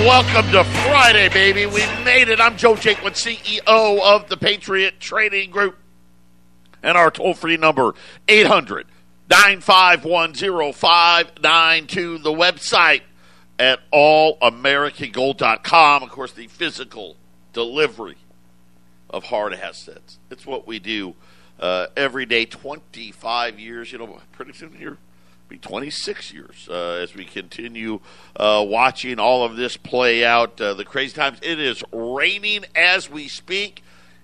welcome to Friday, baby. We made it. I'm Joe Jaquin, CEO of the Patriot Trading Group. And our toll free number, 800 951 0592. The website at allamericangold.com. Of course, the physical delivery of hard assets. It's what we do uh, every day, 25 years. You know, pretty soon here be 26 years uh, as we continue uh, watching all of this play out. Uh, the crazy times. It is raining as we speak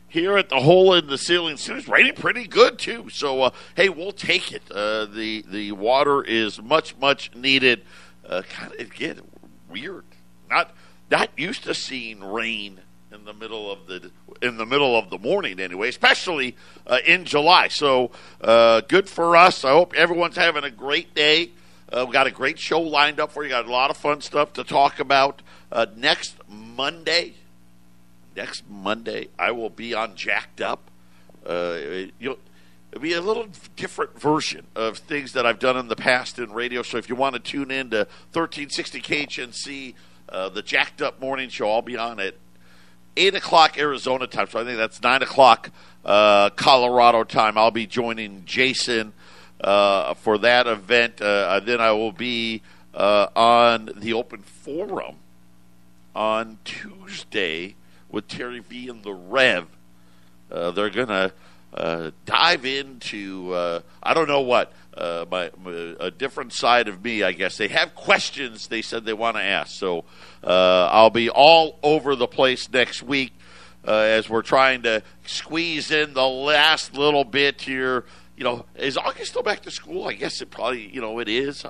here at the hole in the ceiling. It's raining pretty good too. So uh, hey, we'll take it. Uh, the the water is much much needed. Uh, kind of again weird. Not not used to seeing rain in the middle of the in the middle of the morning anyway, especially uh, in July. So uh, good for us. I hope everyone's having a great day. Uh, we got a great show lined up for you. Got a lot of fun stuff to talk about uh, next Monday. Next Monday, I will be on Jacked Up. Uh, you'll, it'll be a little different version of things that I've done in the past in radio. So if you want to tune in to 1360 KHNC, uh, the Jacked Up Morning Show, I'll be on it 8 o'clock Arizona time. So I think that's 9 o'clock uh, Colorado time. I'll be joining Jason uh, for that event. Uh, then I will be uh, on the open forum on Tuesday with Terry V and the Rev. Uh, they're going to uh, dive into, I don't know what. Uh, my, a different side of me, I guess. They have questions they said they want to ask. So uh, I'll be all over the place next week uh, as we're trying to squeeze in the last little bit here. You know, is August still back to school? I guess it probably, you know, it is.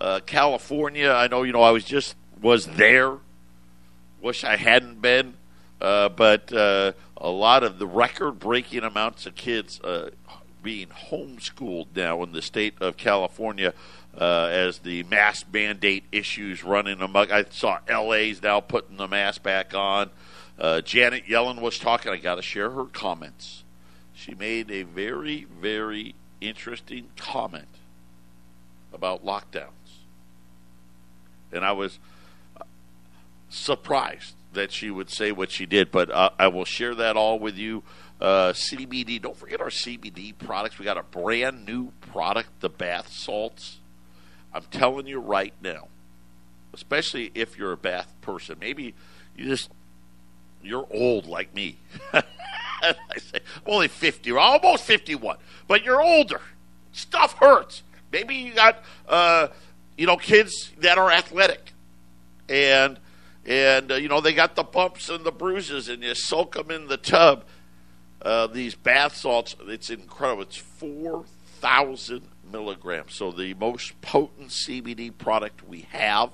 Uh, California, I know, you know, I was just was there. Wish I hadn't been. Uh, but uh, a lot of the record-breaking amounts of kids being homeschooled now in the state of California uh, as the mask mandate issues running amok. I saw LA's now putting the mask back on. Uh, Janet Yellen was talking. I got to share her comments. She made a very, very interesting comment about lockdowns. And I was uh, surprised that she would say what she did, but uh, I will share that all with you uh, CBD. Don't forget our CBD products. We got a brand new product, the bath salts. I'm telling you right now, especially if you're a bath person, maybe you just you're old like me. I say I'm only 50 or almost 51, but you're older. Stuff hurts. Maybe you got uh, you know kids that are athletic, and and uh, you know they got the bumps and the bruises, and you soak them in the tub uh, these bath salts, it's incredible. It's 4,000 milligrams. So the most potent CBD product we have.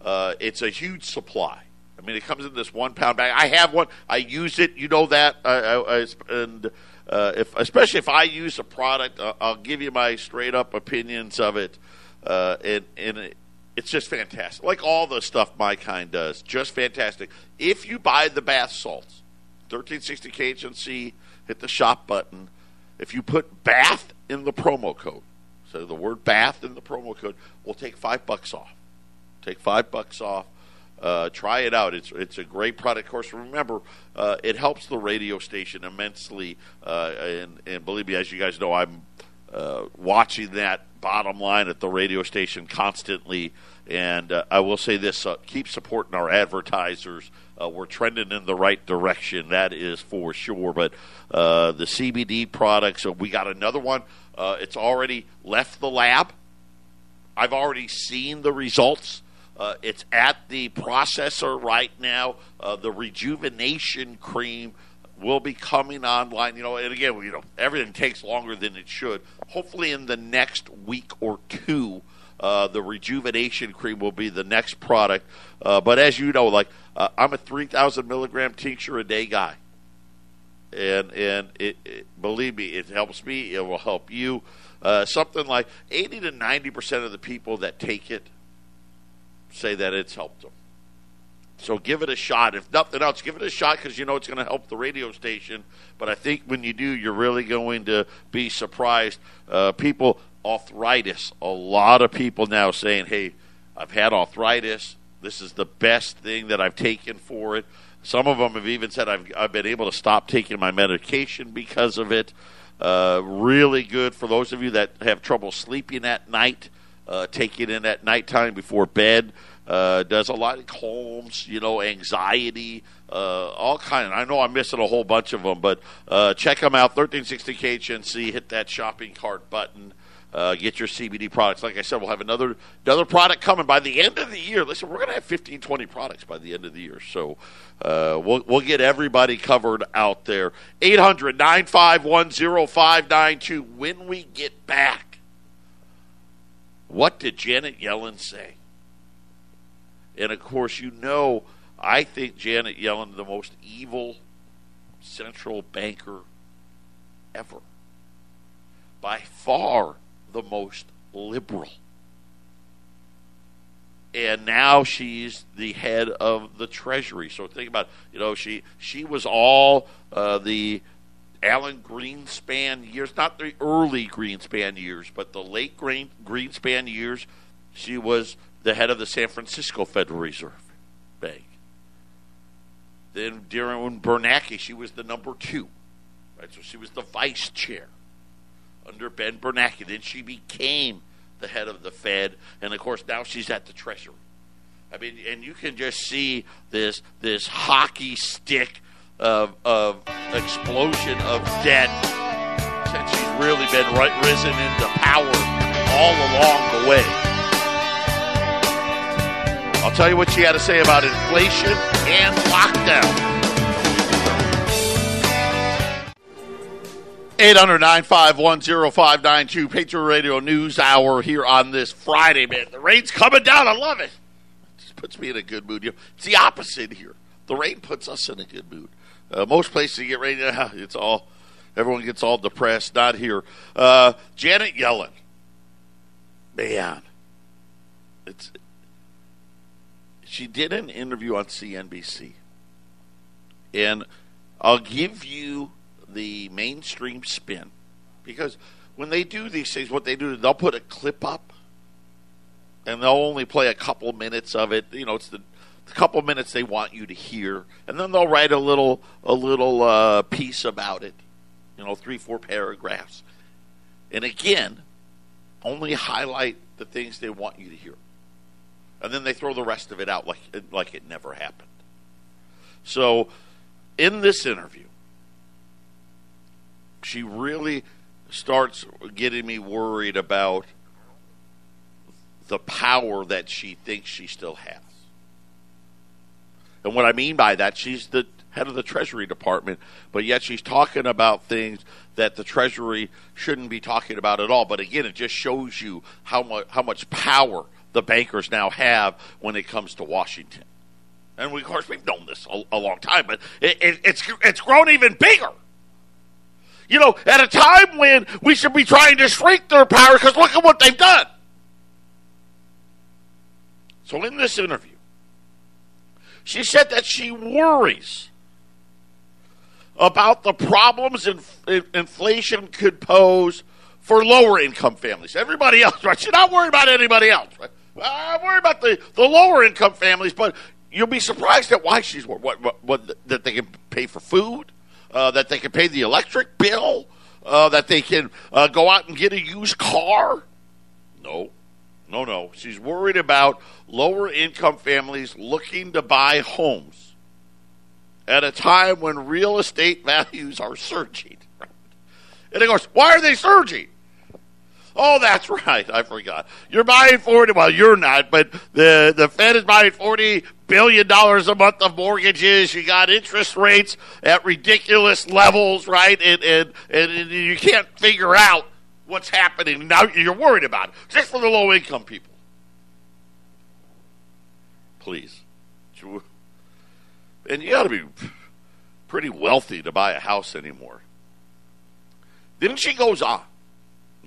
Uh, it's a huge supply. I mean, it comes in this one pound bag. I have one. I use it. You know that. I, I, and uh, if especially if I use a product, uh, I'll give you my straight up opinions of it. Uh, and and it, it's just fantastic. Like all the stuff my kind does, just fantastic. If you buy the bath salts, 1360 KHNC, hit the shop button. If you put bath in the promo code, so the word bath in the promo code, we'll take five bucks off. Take five bucks off. Uh, try it out. It's it's a great product. Of course, remember uh, it helps the radio station immensely. Uh, and and believe me, as you guys know, I'm uh, watching that bottom line at the radio station constantly. And uh, I will say this: uh, keep supporting our advertisers uh, we're trending in the right direction. That is for sure. But uh, the CBD products, so we got another one. Uh, it's already left the lab. I've already seen the results. Uh, it's at the processor right now. Uh, the rejuvenation cream will be coming online. You know, and again, you know, everything takes longer than it should. Hopefully, in the next week or two, uh, the rejuvenation cream will be the next product. Uh, but as you know, like uh, I'm a 3,000 milligram tincture a day guy, and and it, it, believe me, it helps me. It will help you. Uh, something like 80 to 90 percent of the people that take it say that it's helped them. So give it a shot. If nothing else, give it a shot because you know it's going to help the radio station. But I think when you do, you're really going to be surprised. Uh, people arthritis. A lot of people now saying, hey, I've had arthritis. This is the best thing that I've taken for it. Some of them have even said I've, I've been able to stop taking my medication because of it. Uh, really good for those of you that have trouble sleeping at night. Uh, it in at nighttime before bed. Uh, does a lot of calms, you know, anxiety, uh, all kind. I know I'm missing a whole bunch of them, but uh, check them out. 1360 KHNC. Hit that shopping cart button. Uh, get your CBD products. Like I said, we'll have another another product coming by the end of the year. Listen, we're going to have 15, 20 products by the end of the year. So uh, we'll, we'll get everybody covered out there. 800 951 0592. When we get back, what did Janet Yellen say? And of course, you know, I think Janet Yellen the most evil central banker ever. By far the most liberal. And now she's the head of the Treasury. So think about, you know, she she was all uh, the Alan Greenspan years, not the early Greenspan years, but the late Green, Greenspan years. She was the head of the San Francisco Federal Reserve Bank. Then during Bernanke, she was the number two, right? So she was the vice chair under Ben Bernanke. Then she became the head of the Fed, and of course now she's at the Treasury. I mean, and you can just see this this hockey stick of, of explosion of debt since she's really been right, risen into power all along the way. I'll tell you what she had to say about inflation and lockdown. 800 Patriot Radio News Hour here on this Friday, man. The rain's coming down. I love it. It puts me in a good mood. You know, it's the opposite here. The rain puts us in a good mood. Uh, most places you get rain, it's all, everyone gets all depressed. Not here. Uh, Janet Yellen. Man. It's, she did an interview on CNBC. And I'll give you the mainstream spin. Because when they do these things, what they do is they'll put a clip up and they'll only play a couple minutes of it. You know, it's the, the couple minutes they want you to hear, and then they'll write a little a little uh, piece about it. You know, three four paragraphs, and again, only highlight the things they want you to hear, and then they throw the rest of it out like like it never happened. So, in this interview, she really starts getting me worried about the power that she thinks she still has. And what I mean by that, she's the head of the Treasury Department, but yet she's talking about things that the Treasury shouldn't be talking about at all. But again, it just shows you how much how much power the bankers now have when it comes to Washington. And we, of course, we've known this a, a long time, but it, it, it's it's grown even bigger. You know, at a time when we should be trying to shrink their power because look at what they've done. So, in this interview, she said that she worries about the problems in, in, inflation could pose for lower income families. Everybody else, right? She's not worried about anybody else, right? I'm worried about the, the lower income families, but you'll be surprised at why she's. What, what, what, that they can pay for food, uh, that they can pay the electric bill, uh, that they can uh, go out and get a used car. No, no, no. She's worried about lower income families looking to buy homes at a time when real estate values are surging. And of course, why are they surging? Oh, that's right. I forgot. You're buying 40. Well, you're not, but the, the Fed is buying 40 billion dollars a month of mortgages. You got interest rates at ridiculous levels, right? And, and, and you can't figure out what's happening. Now you're worried about it. Just for the low income people. Please. And you got to be pretty wealthy to buy a house anymore. Then she goes on.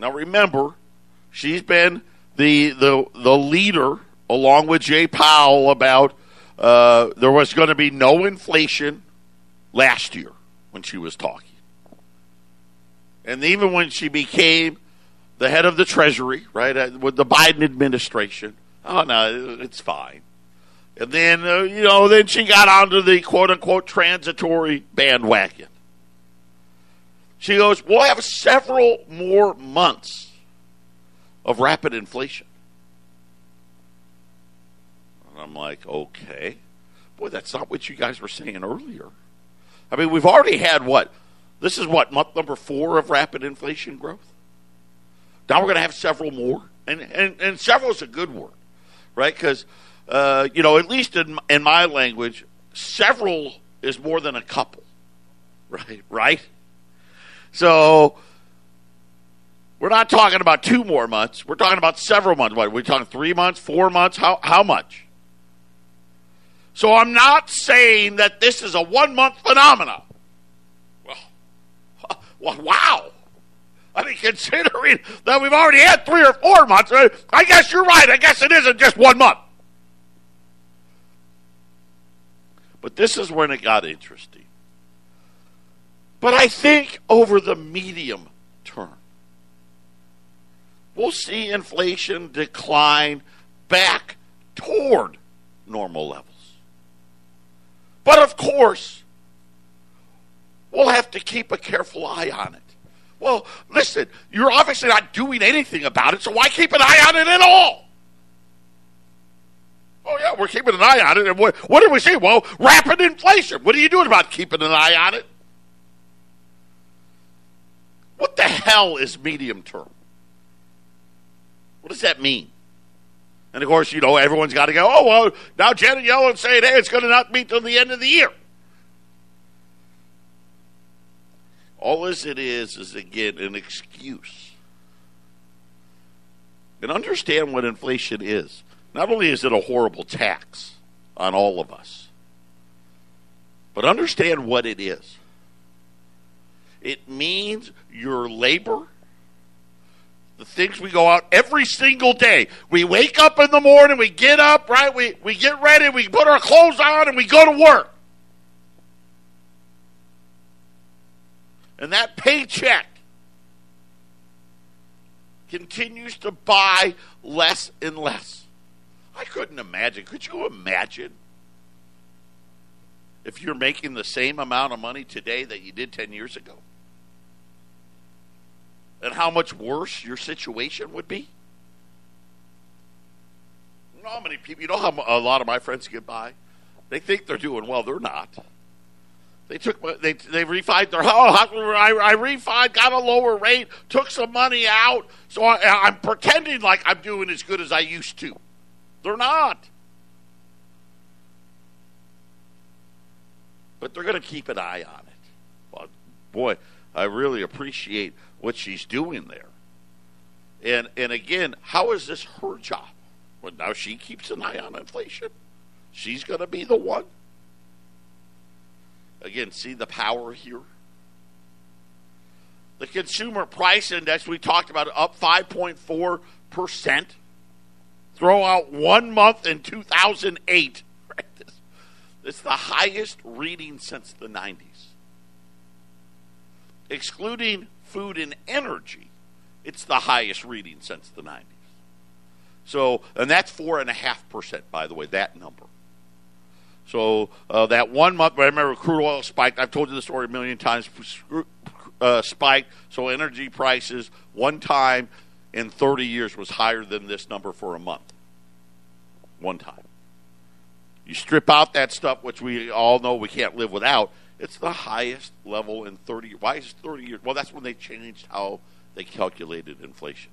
Now remember, she's been the the the leader along with Jay Powell about uh, there was going to be no inflation last year when she was talking. And even when she became the head of the Treasury, right, uh, with the Biden administration, oh, no, it's fine. And then, uh, you know, then she got onto the quote unquote transitory bandwagon. She goes, We'll have several more months of rapid inflation. And I'm like, Okay. Boy, that's not what you guys were saying earlier. I mean, we've already had what? This is what, month number four of rapid inflation growth? Now we're going to have several more. And, and, and several is a good word, right? Because, uh, you know, at least in, in my language, several is more than a couple, right? Right? So we're not talking about two more months. We're talking about several months. What, are we talking three months, four months? How, how much? So I'm not saying that this is a one month phenomenon. Well, wow. I mean, considering that we've already had three or four months, uh, I guess you're right. I guess it isn't just one month. But this is when it got interesting. But I think over the medium term, we'll see inflation decline back toward normal levels. But of course, we'll have to keep a careful eye on it. Well, listen, you're obviously not doing anything about it, so why keep an eye on it at all? Oh, yeah, we're keeping an eye on it. And what, what did we see? Well, rapid inflation. What are you doing about keeping an eye on it? What the hell is medium term? What does that mean? And of course, you know, everyone's got to go, oh, well, now Janet Yellen saying, hey, it's going to not be till the end of the year. All as it is, is again an excuse. And understand what inflation is. Not only is it a horrible tax on all of us, but understand what it is. It means your labor the things we go out every single day. We wake up in the morning, we get up, right? We, we get ready, we put our clothes on, and we go to work. And that paycheck continues to buy less and less. I couldn't imagine. Could you imagine if you're making the same amount of money today that you did 10 years ago? And how much worse your situation would be? You know how many people, you know how a lot of my friends get by? They think they're doing well. They're not. They took they they refined their house. I, I refined, got a lower rate, took some money out. So I, I'm pretending like I'm doing as good as I used to. They're not. But they're going to keep an eye on it. Well, boy, I really appreciate what she's doing there. And and again, how is this her job? Well, now she keeps an eye on inflation. She's going to be the one. Again, see the power here. The consumer price index we talked about up 5.4 percent. Throw out one month in 2008. Right? This, It's the highest reading since the 90s excluding food and energy, it's the highest reading since the 90s. So, and that's four and a half percent, by the way, that number. So uh, that one month, I remember crude oil spiked. I've told you the story a million times. Uh, spiked. So energy prices one time in 30 years was higher than this number for a month. One time. You strip out that stuff, which we all know we can't live without, it's the highest level in 30 years. Why is it 30 years? Well, that's when they changed how they calculated inflation.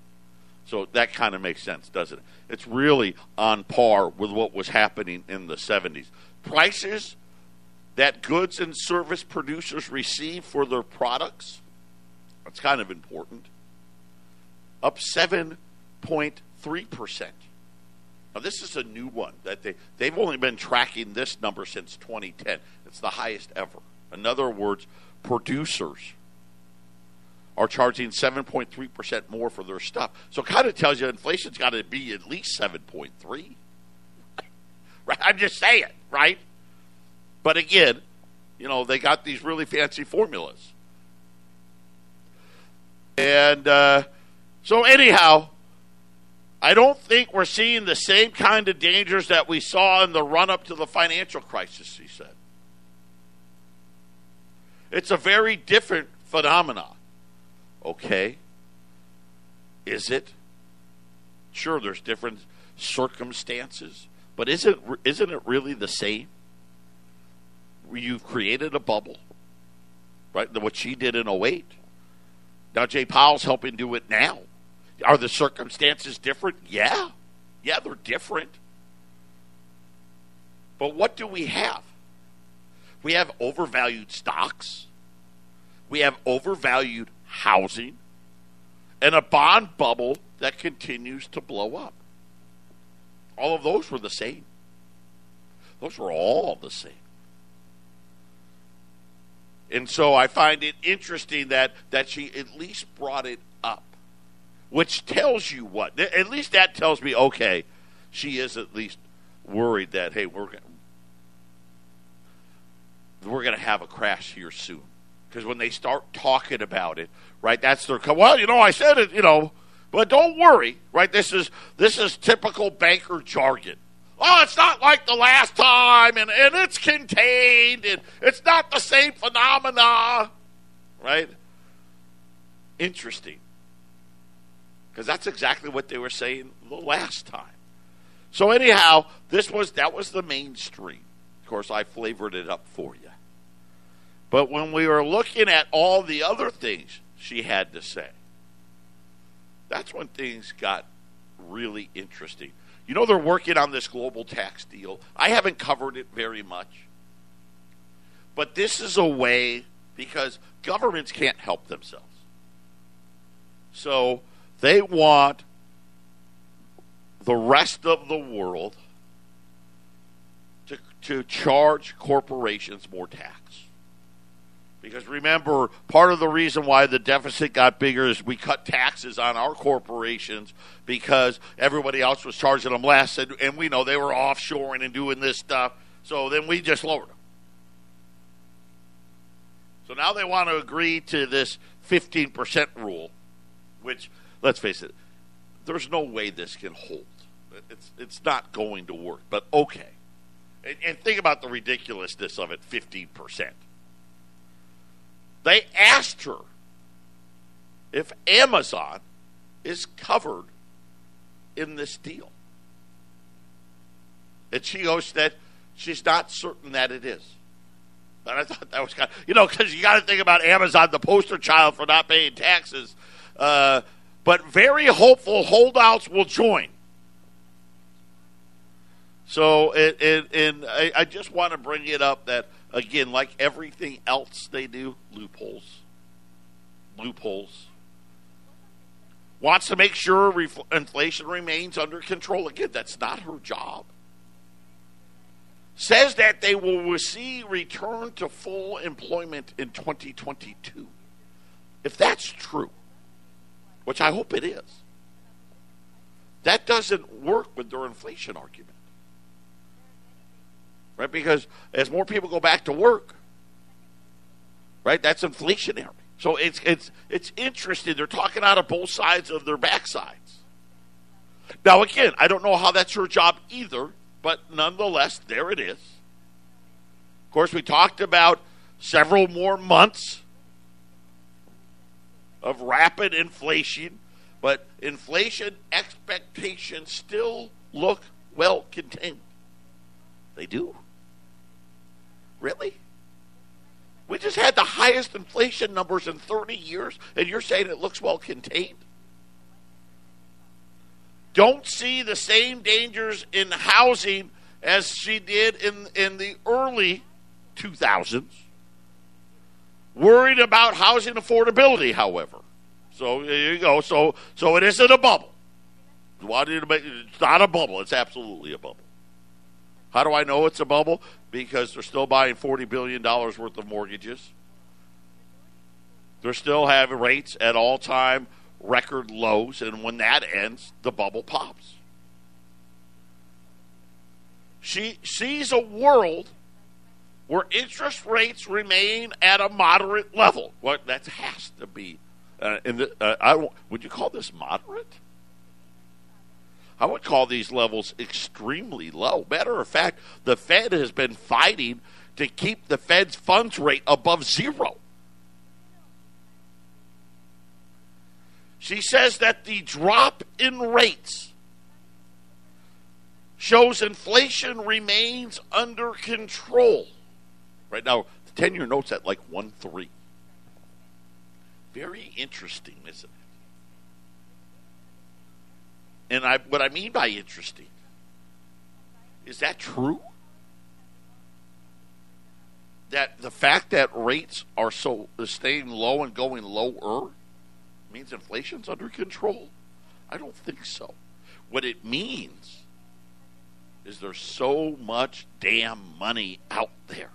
So that kind of makes sense, doesn't it? It's really on par with what was happening in the 70s. Prices that goods and service producers receive for their products, that's kind of important, up 7.3%. Now, this is a new one that they, they've only been tracking this number since 2010. It's the highest ever. In other words, producers are charging 7.3% more for their stuff. So it kind of tells you inflation's got to be at least 7.3. right? I'm just saying, right? But again, you know, they got these really fancy formulas. And uh, so, anyhow, I don't think we're seeing the same kind of dangers that we saw in the run up to the financial crisis, he said. It's a very different phenomenon. Okay. Is it? Sure, there's different circumstances, but isn't isn't it really the same? You've created a bubble, right? What she did in 08. Now Jay Powell's helping do it now. Are the circumstances different? Yeah. Yeah, they're different. But what do we have? We have overvalued stocks. We have overvalued housing and a bond bubble that continues to blow up. All of those were the same. Those were all the same. And so I find it interesting that, that she at least brought it up, which tells you what? At least that tells me, okay, she is at least worried that, hey, we're, we're going to have a crash here soon. Because when they start talking about it, right, that's their, well, you know, I said it, you know, but don't worry, right? This is this is typical banker jargon. Oh, it's not like the last time, and, and it's contained, and it's not the same phenomena, right? Interesting. Because that's exactly what they were saying the last time. So anyhow, this was that was the mainstream. Of course, I flavored it up for you. But when we were looking at all the other things she had to say, that's when things got really interesting. You know, they're working on this global tax deal. I haven't covered it very much. But this is a way because governments can't help themselves. So they want the rest of the world to, to charge corporations more tax. Because remember, part of the reason why the deficit got bigger is we cut taxes on our corporations because everybody else was charging them less, and, and we know they were offshoring and doing this stuff. So then we just lowered them. So now they want to agree to this 15% rule, which, let's face it, there's no way this can hold. It's, it's not going to work, but okay. And, and think about the ridiculousness of it 15%. They asked her if Amazon is covered in this deal. And she goes that she's not certain that it is. And I thought that was kind of, you know, because you got to think about Amazon, the poster child for not paying taxes. Uh, but very hopeful holdouts will join. So, it, it, and I, I just want to bring it up that Again, like everything else they do, loopholes. Loopholes. Wants to make sure inflation remains under control. Again, that's not her job. Says that they will see return to full employment in 2022. If that's true, which I hope it is, that doesn't work with their inflation argument right? Because as more people go back to work, right, that's inflationary. So it's it's it's interesting. They're talking out of both sides of their backsides. Now, again, I don't know how that's your job either, but nonetheless, there it is. Of course, we talked about several more months of rapid inflation, but inflation expectations still look well contained. They do. Really? We just had the highest inflation numbers in 30 years, and you're saying it looks well contained? Don't see the same dangers in housing as she did in, in the early 2000s. Worried about housing affordability, however. So there you go. So so it isn't a bubble. It's not a bubble. It's absolutely a bubble. How do I know it's a bubble? Because they're still buying $40 billion worth of mortgages. They're still having rates at all time record lows, and when that ends, the bubble pops. She sees a world where interest rates remain at a moderate level. Well, that has to be. Uh, in the, uh, I would you call this moderate? I would call these levels extremely low. Matter of fact, the Fed has been fighting to keep the Fed's funds rate above zero. She says that the drop in rates shows inflation remains under control. Right now, the 10 year note's at like 1 3. Very interesting, isn't it? And I, what I mean by interesting is that true? That the fact that rates are so staying low and going lower means inflation's under control? I don't think so. What it means is there's so much damn money out there.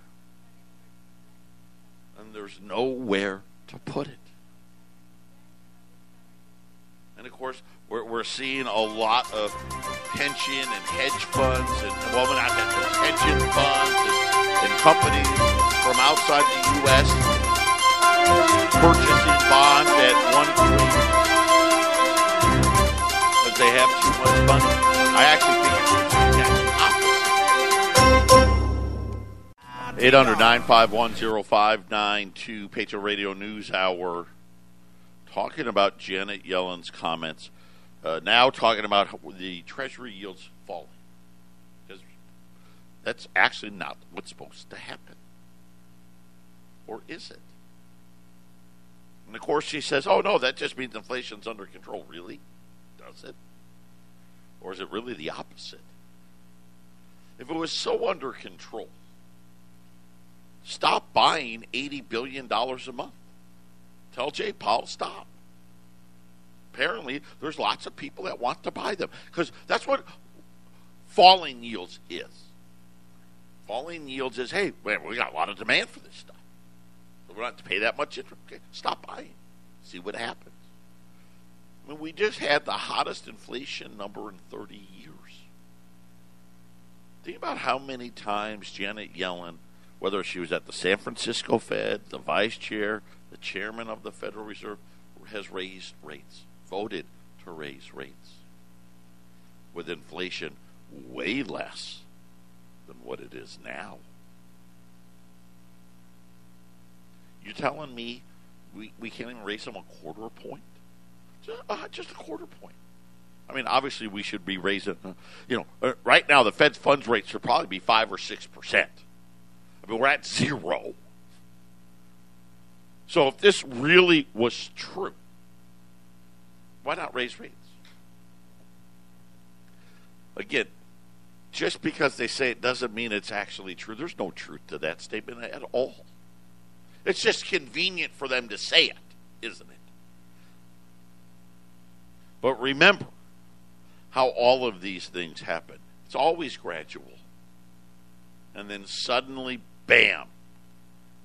And there's nowhere to put it. And of course, we're, we're seeing a lot of pension and hedge funds, and well, not pension funds and, and companies from outside the U.S. purchasing bonds at one point because they have too much money. I actually think it's the 800 951 0592 Patriot Radio News Hour talking about Janet Yellen's comments uh, now talking about the Treasury yields falling. Because that's actually not what's supposed to happen. Or is it? And of course, she says, oh, no, that just means inflation's under control. Really? Does it? Or is it really the opposite? If it was so under control, stop buying $80 billion a month. Tell Jay Powell stop apparently there's lots of people that want to buy them because that's what falling yields is. Falling yields is, hey, we got a lot of demand for this stuff. we don't have to pay that much interest. Okay, stop buying. See what happens. I mean, we just had the hottest inflation number in 30 years. Think about how many times Janet Yellen, whether she was at the San Francisco Fed, the vice chair, the chairman of the Federal Reserve, has raised rates voted to raise rates with inflation way less than what it is now. You're telling me we, we can't even raise them a quarter point? Just, uh, just a quarter point. I mean, obviously, we should be raising, uh, you know, uh, right now the Fed's funds rate should probably be 5 or 6%. I mean, we're at zero. So if this really was true, why not raise rates? Again, just because they say it doesn't mean it's actually true. There's no truth to that statement at all. It's just convenient for them to say it, isn't it? But remember how all of these things happen. It's always gradual. And then suddenly, bam,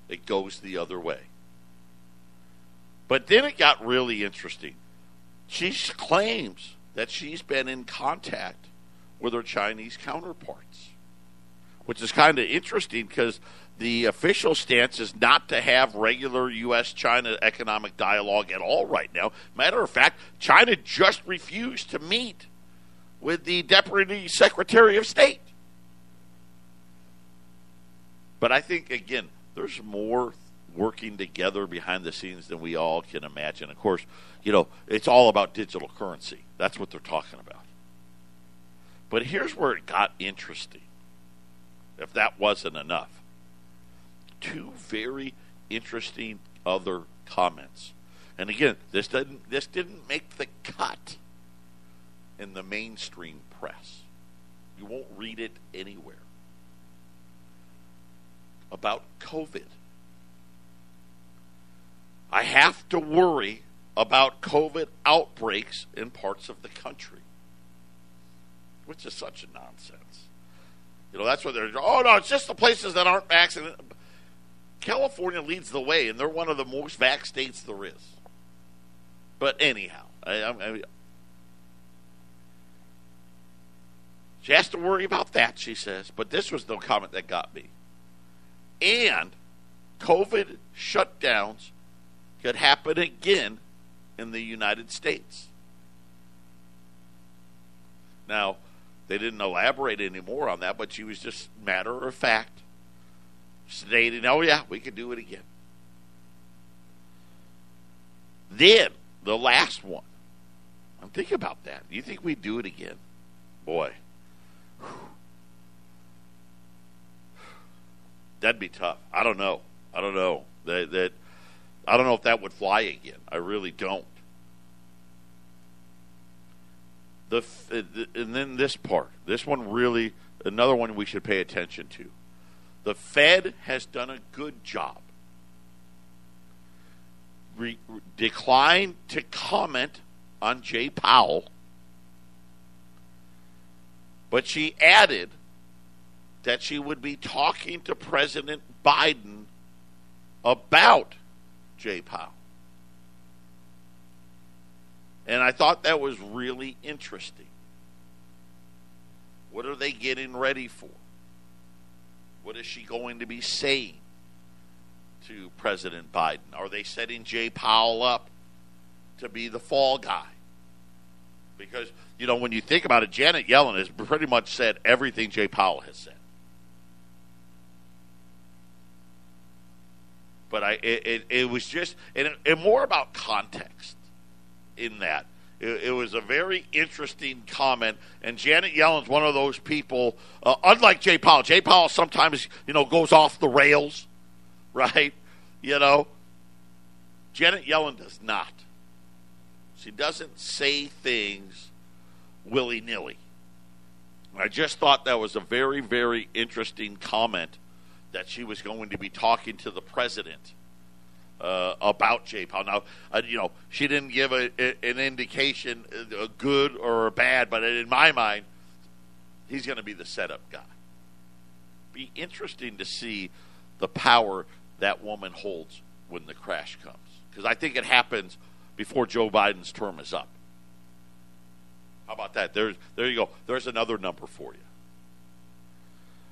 it goes the other way. But then it got really interesting she claims that she's been in contact with her Chinese counterparts, which is kind of interesting because the official stance is not to have regular U.S. China economic dialogue at all right now. Matter of fact, China just refused to meet with the Deputy Secretary of State. But I think, again, there's more working together behind the scenes than we all can imagine. Of course, you know, it's all about digital currency. That's what they're talking about. But here's where it got interesting. If that wasn't enough, two very interesting other comments. And again, this didn't this didn't make the cut in the mainstream press. You won't read it anywhere. About COVID. I have to worry about COVID outbreaks in parts of the country, which is such a nonsense. You know, that's what they're, oh no, it's just the places that aren't vaccinated. California leads the way, and they're one of the most vax states there is. But anyhow, I, I, I, she has to worry about that, she says. But this was the comment that got me. And COVID shutdowns could happen again in the United States. Now, they didn't elaborate any more on that, but she was just matter of fact stating, "Oh yeah, we could do it again." Then the last one. I'm thinking about that. Do you think we'd do it again? Boy. That'd be tough. I don't know. I don't know. That, that I don't know if that would fly again. I really don't. The and then this part. This one really another one we should pay attention to. The Fed has done a good job. Re, declined to comment on Jay Powell, but she added that she would be talking to President Biden about Jay Powell. And I thought that was really interesting. What are they getting ready for? What is she going to be saying to President Biden? Are they setting Jay Powell up to be the fall guy? Because, you know, when you think about it, Janet Yellen has pretty much said everything Jay Powell has said. But I, it, it, it was just, and, and, more about context in that. It, it, was a very interesting comment, and Janet Yellen's one of those people. Uh, unlike Jay Powell, Jay Powell sometimes you know goes off the rails, right? You know, Janet Yellen does not. She doesn't say things willy nilly. I just thought that was a very, very interesting comment that she was going to be talking to the president uh, about Jay Powell. Now, uh, you know, she didn't give a, a, an indication, a uh, good or a bad, but in my mind, he's going to be the setup guy. Be interesting to see the power that woman holds when the crash comes, because I think it happens before Joe Biden's term is up. How about that? There's there you go. There's another number for you.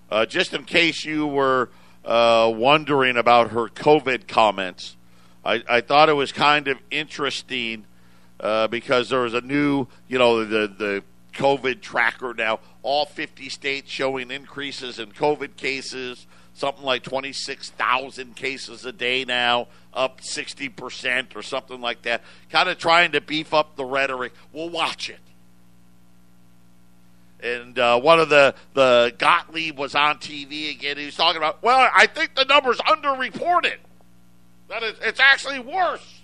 Uh, just in case you were uh, wondering about her COVID comments, I, I, thought it was kind of interesting uh, because there was a new, you know, the the COVID tracker now. All 50 states showing increases in COVID cases, something like 26,000 cases a day now, up 60% or something like that. Kind of trying to beef up the rhetoric. We'll watch it and uh, one of the the Gottlieb was on TV again. He was talking about, well, I think the number's underreported. That it's, actually worse,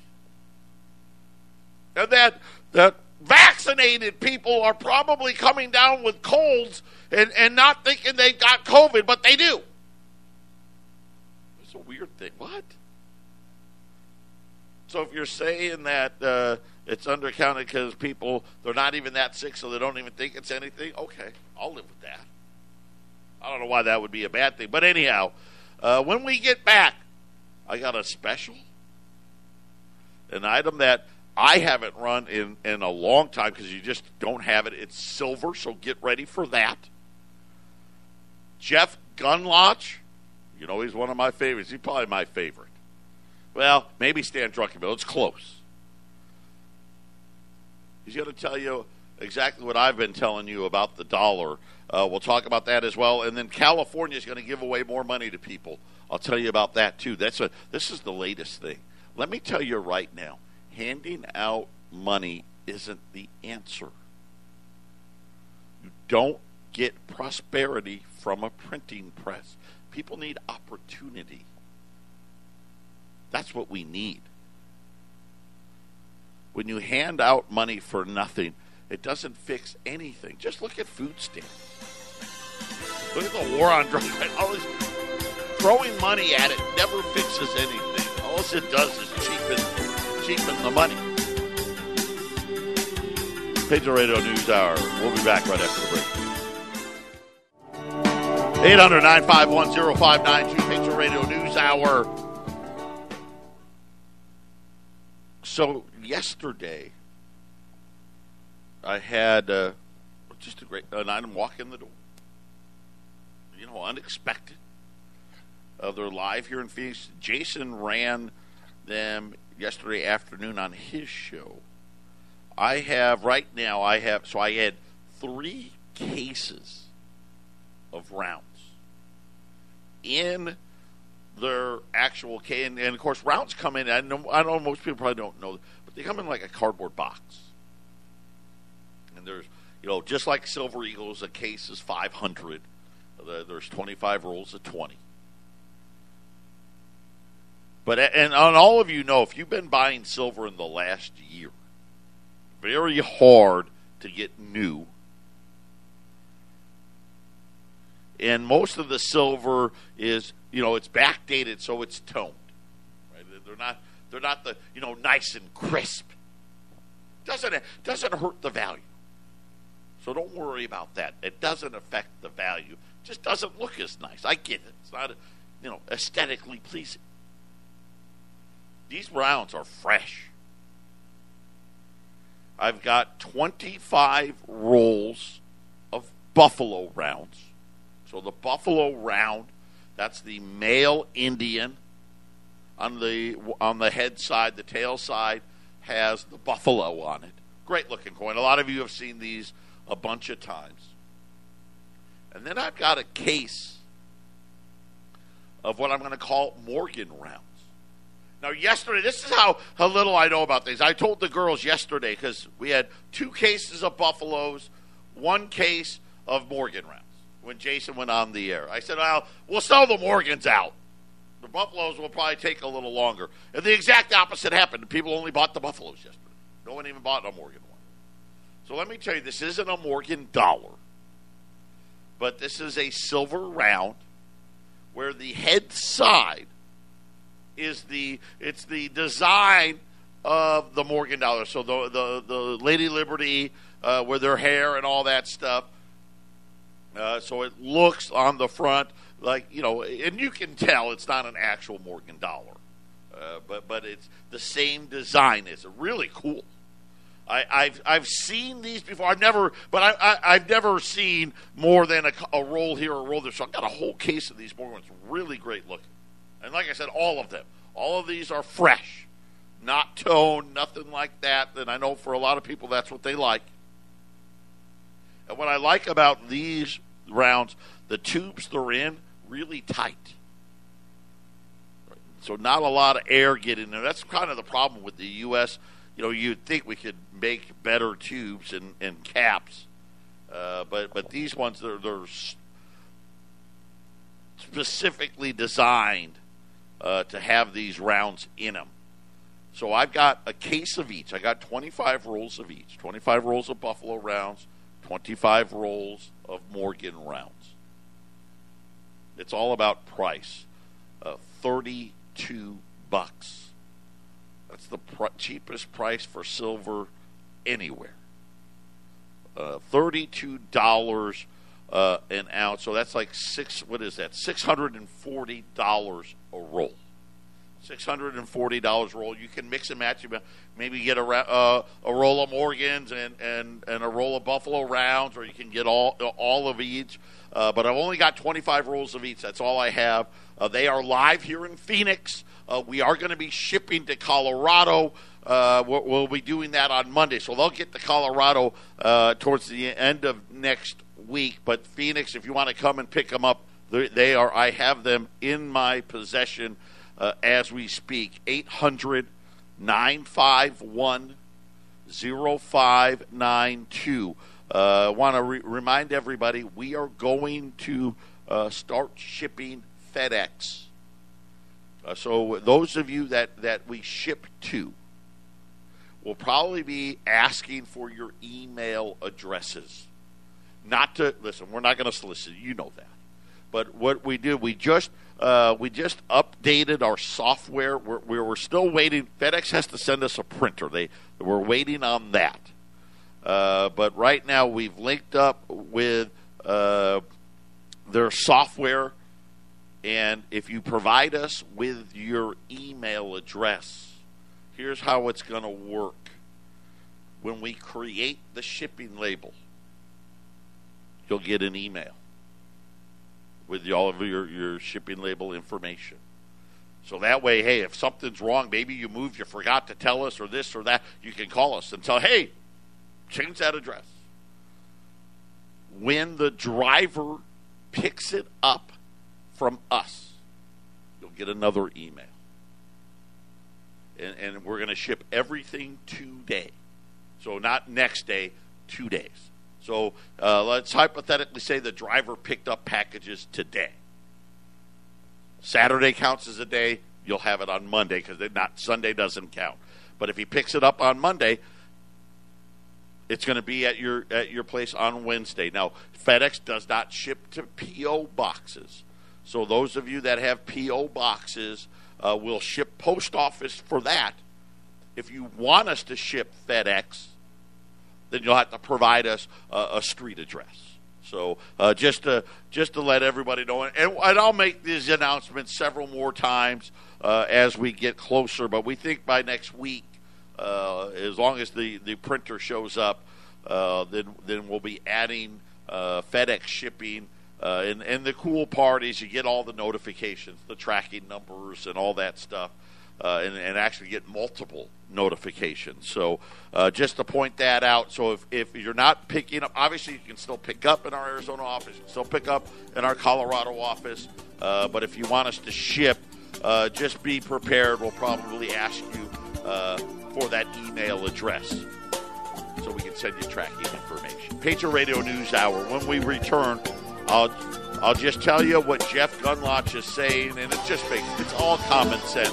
and that that vaccinated people are probably coming down with colds and and not thinking they got COVID, but they do. It's a weird thing. What? So if you're saying that. Uh, it's undercounted because people they're not even that sick, so they don't even think it's anything. Okay, I'll live with that. I don't know why that would be a bad thing, but anyhow, uh, when we get back, I got a special, an item that I haven't run in in a long time because you just don't have it. It's silver, so get ready for that. Jeff Gundlach, you know he's one of my favorites. He's probably my favorite. Well, maybe Stan Druckenmiller. It's close. He's going to tell you exactly what I've been telling you about the dollar. Uh, we'll talk about that as well. And then California is going to give away more money to people. I'll tell you about that too. That's a, this is the latest thing. Let me tell you right now handing out money isn't the answer. You don't get prosperity from a printing press. People need opportunity. That's what we need when you hand out money for nothing, it doesn't fix anything. Just look at food stamps. Look at the war on drugs. Always throwing money at it never fixes anything. All it does is cheapen, cheapen the money. Patriot Radio News Hour. We'll be back right after the break. 800 951 0592 Patriot Radio News Hour. So yesterday, I had uh, just a great an item walk in the door. You know, unexpected. Uh, they're live here in Phoenix. Jason ran them yesterday afternoon on his show. I have right now. I have so I had three cases of rounds in their actual case. And, and, of course, rounds come in. I know, I know most people probably don't know, but they come in like a cardboard box. And there's, you know, just like Silver Eagles, a case is 500. There's 25 rolls of 20. But and on all of you know, if you've been buying silver in the last year, very hard to get new. And most of the silver is, you know, it's backdated, so it's toned. Right? They're not, they're not the, you know, nice and crisp. Doesn't it doesn't hurt the value. So don't worry about that. It doesn't affect the value. It just doesn't look as nice. I get it. It's not, you know, aesthetically pleasing. These rounds are fresh. I've got 25 rolls of buffalo rounds. So the buffalo round, that's the male Indian on the on the head side, the tail side has the buffalo on it. Great looking coin. A lot of you have seen these a bunch of times. And then I've got a case of what I'm going to call Morgan rounds. Now, yesterday, this is how, how little I know about these. I told the girls yesterday because we had two cases of Buffaloes, one case of Morgan rounds when Jason went on the air. I said, well, we'll sell the Morgans out. The Buffaloes will probably take a little longer. And the exact opposite happened. People only bought the Buffaloes yesterday. No one even bought a Morgan one. So let me tell you, this isn't a Morgan dollar, but this is a silver round where the head side is the it's the design of the Morgan dollar. So the the, the Lady Liberty uh, with her hair and all that stuff. Uh, so it looks on the front like you know, and you can tell it's not an actual Morgan dollar, uh, but but it's the same design. It's really cool. I, have I've seen these before. I've never, but I, I have never seen more than a, a, roll here, or a roll there. So I've got a whole case of these Morgans, really great looking. And like I said, all of them. All of these are fresh, not toned, nothing like that. And I know for a lot of people that's what they like. And what I like about these rounds, the tubes they're in, really tight. So not a lot of air getting there. That's kind of the problem with the U.S. You know, you'd think we could make better tubes and, and caps, uh, but but these ones they're, they're specifically designed uh, to have these rounds in them. So I've got a case of each. I got 25 rolls of each 25 rolls of Buffalo rounds, 25 rolls of Morgan rounds. It's all about price. Uh, 32 bucks. That's the pr- cheapest price for silver anywhere. Uh, $32 uh, an ounce. So that's like six. What is that? Six hundred and forty dollars a roll. Six hundred and forty dollars roll. You can mix and match. Maybe get a uh, a roll of Morgans and, and, and a roll of Buffalo rounds, or you can get all all of each. Uh, but I've only got twenty five rolls of each. That's all I have. Uh, they are live here in Phoenix. Uh, we are going to be shipping to Colorado. Uh, we'll, we'll, be doing that on Monday, so they'll get to Colorado uh, towards the end of next week. But Phoenix, if you want to come and pick them up, they are. I have them in my possession uh, as we speak. 800 951 0592. I want to re- remind everybody we are going to uh, start shipping FedEx. Uh, so those of you that, that we ship to will probably be asking for your email addresses not to listen. We're not going to solicit. You know that. But what we do, we just uh, we just updated our software. We're, we're still waiting. FedEx has to send us a printer. They we're waiting on that. Uh, but right now we've linked up with uh, their software, and if you provide us with your email address, here's how it's going to work. When we create the shipping label, you'll get an email with all of your, your shipping label information. So that way, hey, if something's wrong, maybe you moved, you forgot to tell us, or this or that, you can call us and tell, hey, change that address. when the driver picks it up from us, you'll get another email. And, and we're going to ship everything today. So, not next day, two days. So, uh, let's hypothetically say the driver picked up packages today. Saturday counts as a day. You'll have it on Monday because not Sunday doesn't count. But if he picks it up on Monday, it's going to be at your at your place on Wednesday. Now, FedEx does not ship to PO boxes, so those of you that have PO boxes uh, will ship post office for that. If you want us to ship FedEx, then you'll have to provide us a, street address. So uh, just to just to let everybody know, and, and I'll make these announcements several more times uh, as we get closer. But we think by next week, uh, as long as the, the printer shows up, uh, then then we'll be adding uh, FedEx shipping. And, and the cool part is you get all the notifications, the tracking numbers, and all that stuff, and, and actually get multiple notifications. So uh, just to point that out. So if, if you're not picking up, obviously you can still pick up in our Arizona office, you can still pick up in our Colorado office. Uh, but if you want us to ship, uh, just be prepared. We'll probably ask you for that email address so we can send you tracking information. Patriot Radio News Hour. When we return, I'll I'll just tell you what Jeff Gundlach is saying, and it just makes it's all common sense.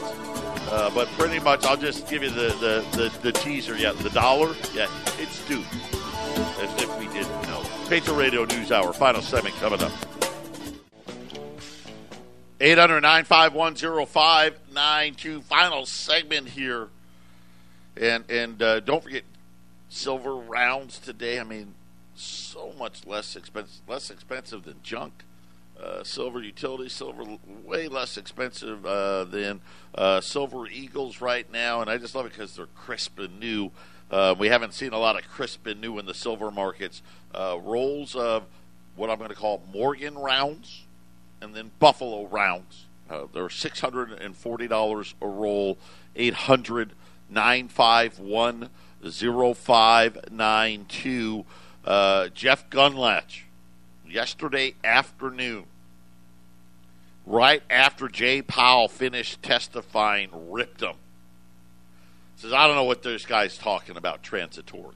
Uh, but pretty much, I'll just give you the, the, the, the, teaser. Yeah, the dollar, yeah, it's due. As if we didn't know. Patriot Radio News Hour, final segment coming up. 800 951 0592. Final segment here. And, and uh, don't forget, silver rounds today. I mean, so much less expensive, less expensive than junk. Uh, silver utility silver way less expensive uh, than uh, silver eagles right now, and I just love it because they're crisp and new. Uh, we haven't seen a lot of crisp and new in the silver markets. Uh, rolls of what I'm going to call Morgan rounds, and then Buffalo rounds. they're six hundred and forty dollars a roll. Eight hundred nine five one 0592. Uh, Jeff Gundlach, yesterday afternoon, right after Jay Powell finished testifying, ripped him. Says, I don't know what this guy's talking about, transitory.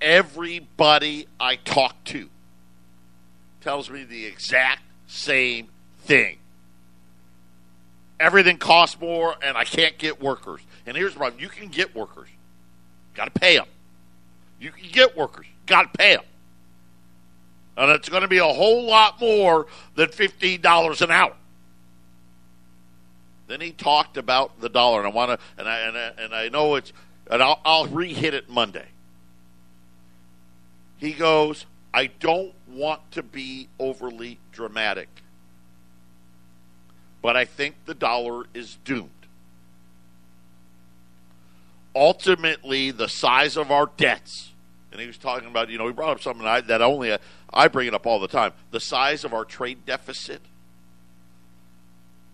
Everybody I talk to tells me the exact same thing. Everything costs more, and I can't get workers. And here's the problem you can get workers. Got to pay them. You can get workers. Got to pay them. And it's going to be a whole lot more than $15 an hour. Then he talked about the dollar, and I want to, and I, and I, and I know it's, and I'll, I'll re-hit it Monday. He goes, I don't want to be overly dramatic, but I think the dollar is doomed ultimately the size of our debts. And he was talking about, you know, he brought up something that only uh, I bring it up all the time. The size of our trade deficit.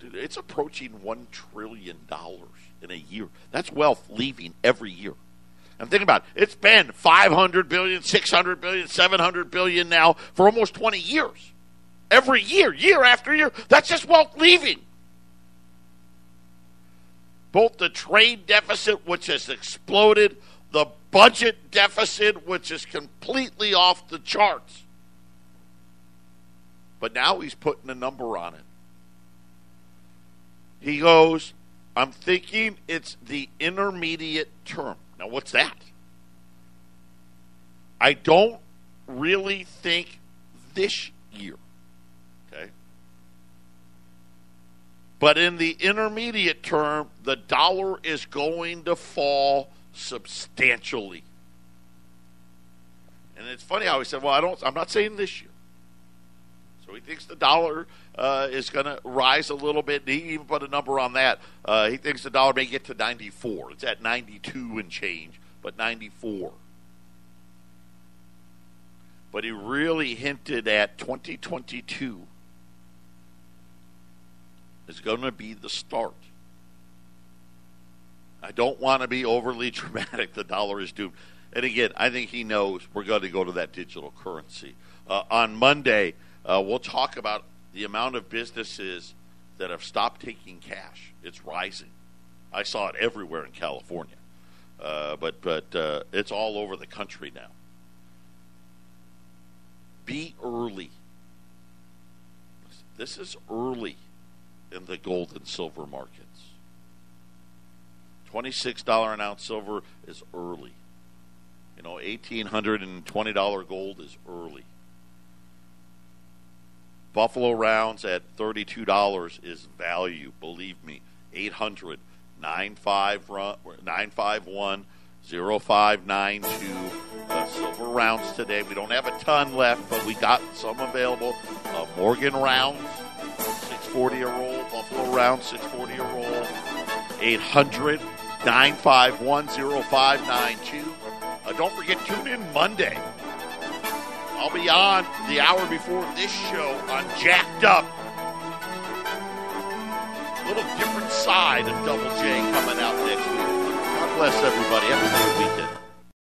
Dude, it's approaching $1 trillion in a year. That's wealth leaving every year. And think about it. It's been 500 billion, 600 billion, 700 billion now for almost 20 years. Every year, year after year. That's just wealth leaving both the trade deficit, which has exploded, the budget deficit, which is completely off the charts. But now he's putting a number on it. He goes, I'm thinking it's the intermediate term. Now, what's that? I don't really think this year. Okay. But in the intermediate term, the dollar is going to fall substantially. And it's funny how he said, "Well, I don't. I'm not saying this year." So he thinks the dollar uh, is going to rise a little bit. He even put a number on that. Uh, he thinks the dollar may get to 94. It's at 92 and change, but 94. But he really hinted at 2022 is going to be the start. I don't want to be overly dramatic. The dollar is doomed. And again, I think he knows we're going to go to that digital currency. Uh, on Monday, uh, we'll talk about the amount of businesses that have stopped taking cash. It's rising. I saw it everywhere in California, uh, but but uh, it's all over the country now. Be early. This is early in the gold and silver markets. $26 an ounce silver is early. You know, $1,820 gold is early. Buffalo rounds at $32 is value, believe me. 800 951 0592 uh, silver rounds today. We don't have a ton left, but we got some available. Uh, Morgan rounds, 640 a roll. Buffalo rounds, 640 a roll. 800 951 0592. Uh, don't forget, tune in Monday. I'll be on the hour before this show on Jacked Up. A little different side of Double J coming out next week. God bless everybody. Have a good weekend.